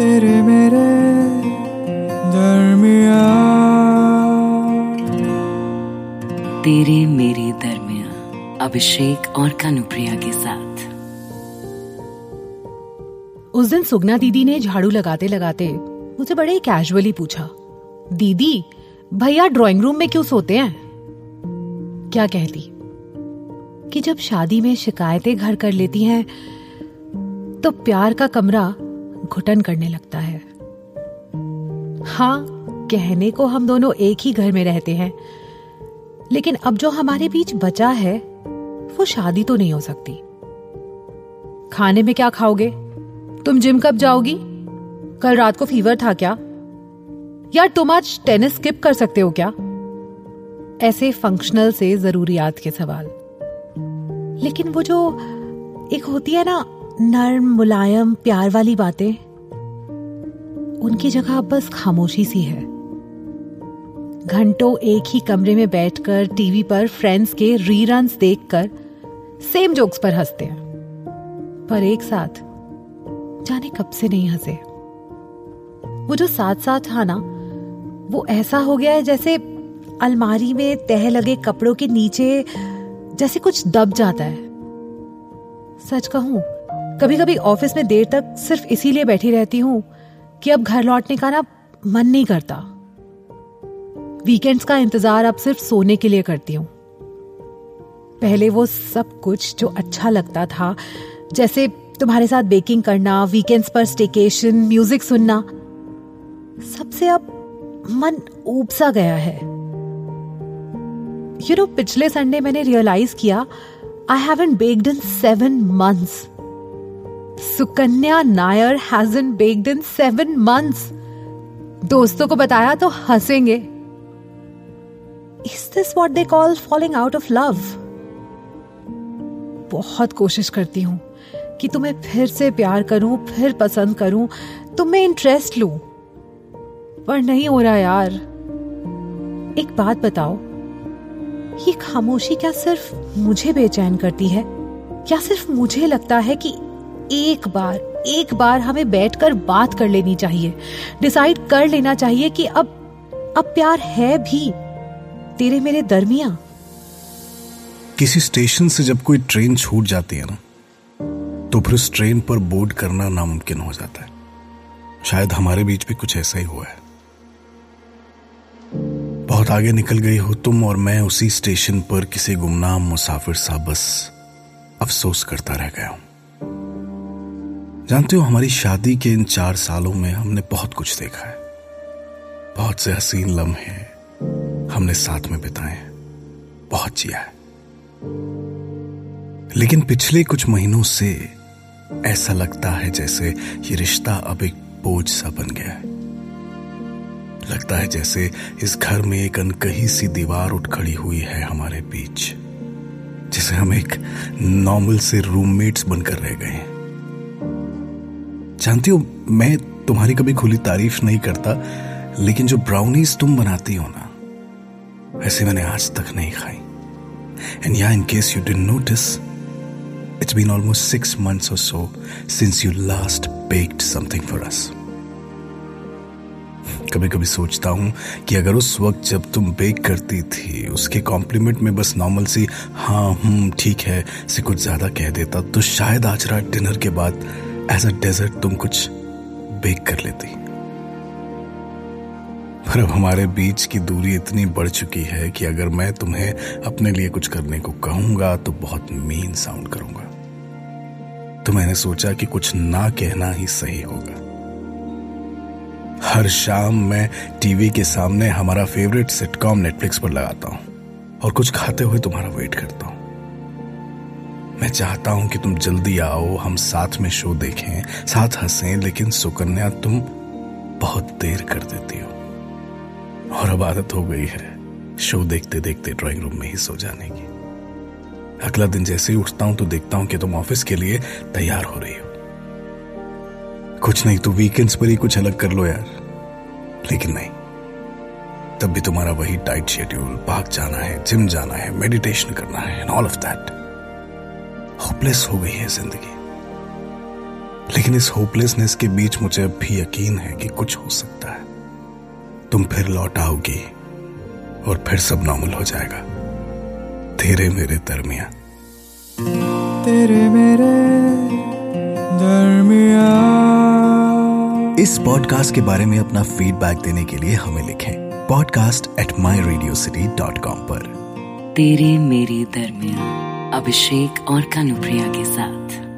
तेरे मेरे दरमिया तेरे मेरे दरमिया अभिषेक और कानुप्रिया के साथ। उस दिन सुगना दीदी ने झाड़ू लगाते लगाते मुझे बड़े कैजुअली पूछा दीदी भैया ड्राइंग रूम में क्यों सोते हैं? क्या कहती? कि जब शादी में शिकायतें घर कर लेती हैं तो प्यार का कमरा घुटन करने लगता है। हाँ कहने को हम दोनों एक ही घर में रहते हैं। लेकिन अब जो हमारे बीच बचा है, वो शादी तो नहीं हो सकती। खाने में क्या खाओगे? तुम जिम कब जाओगी? कल रात को फीवर था क्या? यार तुम आज टेनिस स्किप कर सकते हो क्या? ऐसे फंक्शनल से जरूरियात के सवाल। लेकिन वो जो एक होती है ना नर्म, मुलायम, प्यार वाली बातें। उनकी जगह अब बस खामोशी सी है। घंटों एक ही कमरे में बैठकर टीवी पर फ्रेंड्स के रीरन्स देखकर सेम जोक्स पर हँसते हैं। पर एक साथ जाने कब से नहीं हंसे। वो जो साथ साथ था ना, वो ऐसा हो गया है जैसे अलमारी में तह लगे कपड़ों के नीचे जैसे कुछ दब जाता है। सच कहूँ कभी कभी ऑफ़िस में देर तक सिर्फ़ इसीलिए बैठी रहती हूँ कि अब घर लौटने का ना मन नहीं करता। वीकेंड्स का इंतज़ार अब सिर्फ़ सोने के लिए करती हूँ। पहले वो सब कुछ जो अच्छा लगता था जैसे तुम्हारे साथ बेकिंग करना वीकेंड्स पर स्टेकेशन म्यूज़िक सुनना सबसे अब मन ऊब गया है। यू you नो know, पिछले संडे मैंने रियलाइज़ किया I haven't baked in seven months Sukanya Nair hasn't baked in seven months दोस्तों को बताया तो हंसेंगे। Is this what they call falling out of love बहुत कोशिश करती हूँ कि तुम्हें फिर से प्यार करूँ, फिर पसंद करूँ, तुम्हें इंटरेस्ट लू। पर नहीं हो रहा यार। एक बात बताओ, ये खामोशी क्या सिर्फ़ मुझे बेचैन करती है? क्या सिर्फ़ मुझे लगता है कि एक बार एक बार हमें बैठकर बात कर लेनी चाहिए। डिसाइड कर लेना चाहिए कि अब अब प्यार है भी। तेरे मेरे दरमिया। किसी स्टेशन से जब कोई ट्रेन छूट जाती है ना तो फिर उस ट्रेन पर बोर्ड करना नामुमकिन हो जाता है। शायद हमारे बीच भी कुछ ऐसा ही हुआ है। बहुत आगे निकल गई हो तुम और मैं उसी स्टेशन पर किसी गुमनाम मुसाफिर सा बस अफसोस करता रह गया हूँ। जानते हो हमारी शादी के इन चार सालों में हमने बहुत कुछ देखा है। बहुत से हसीन लम्हे हमने साथ में बिताए हैं। बहुत जिया है। लेकिन पिछले कुछ महीनों से ऐसा लगता है जैसे ये रिश्ता अब एक बोझ सा बन गया है। लगता है जैसे इस घर में एक अनकही सी दीवार उठ खड़ी हुई है हमारे बीच, जिसे हम एक नॉर्मल से रूममेट्स बनकर रह गए हैं। जानती हो, मैं तुम्हारी कभी खुली तारीफ़ नहीं करता, लेकिन जो ब्राउनीज तुम बनाती हो ना, ऐसे मैंने आज तक नहीं खाई। And yeah in case you didn't notice it's been almost six months और so since you last baked something for us कभी कभी सोचता हूँ कि अगर उस वक्त जब तुम बेक करती थी, उसके कॉम्प्लीमेंट में बस नॉर्मल सी हाँ हम्म ठीक है, से कुछ ज़्यादा कह देता तो शायद आज रात डिनर के बाद एज अ डेजर्ट तुम कुछ बेक कर लेती। पर अब हमारे बीच की दूरी इतनी बढ़ चुकी है कि अगर मैं तुम्हें अपने लिए कुछ करने को कहूँगा तो बहुत मीन साउंड करूँगा। तो मैंने सोचा कि कुछ ना कहना ही सही होगा। हर शाम मैं टीवी के सामने हमारा फेवरेट सिटकॉम नेटफ्लिक्स पर लगाता हूँ। और कुछ खाते हुए तुम्हारा वेट करता हूँ। मैं चाहता हूँ कि तुम जल्दी आओ, हम साथ में शो देखें, साथ हंसें, लेकिन सुकन्या, तुम बहुत देर कर देती हो। और अब आदत हो गई है शो देखते देखते ड्राइंग रूम में ही सो जाने की। अगला दिन जैसे ही उठता हूँ तो देखता हूँ कि तुम ऑफ़िस के लिए तैयार हो रही हो। कुछ नहीं तो वीकेंड्स पर ही कुछ अलग कर लो यार। लेकिन नहीं, तब भी तुम्हारा वही टाइट शेड्यूल पार्क जाना है जिम जाना है मेडिटेशन करना है and all of that hopeless हो गई है ज़िंदगी। लेकिन इस होपलेसनेस के बीच मुझे अब भी यकीन है कि कुछ हो सकता है। तुम फिर लौट आओगी और फिर सब नॉर्मल हो जाएगा। तेरे मेरे दरमिया तेरे मेरे दरमिया इस पॉडकास्ट के बारे में अपना फीडबैक देने के लिए हमें लिखें podcast at my radio city dot com पर। तेरे मेरे दरमिया अभिषेक और कानुप्रिया के साथ।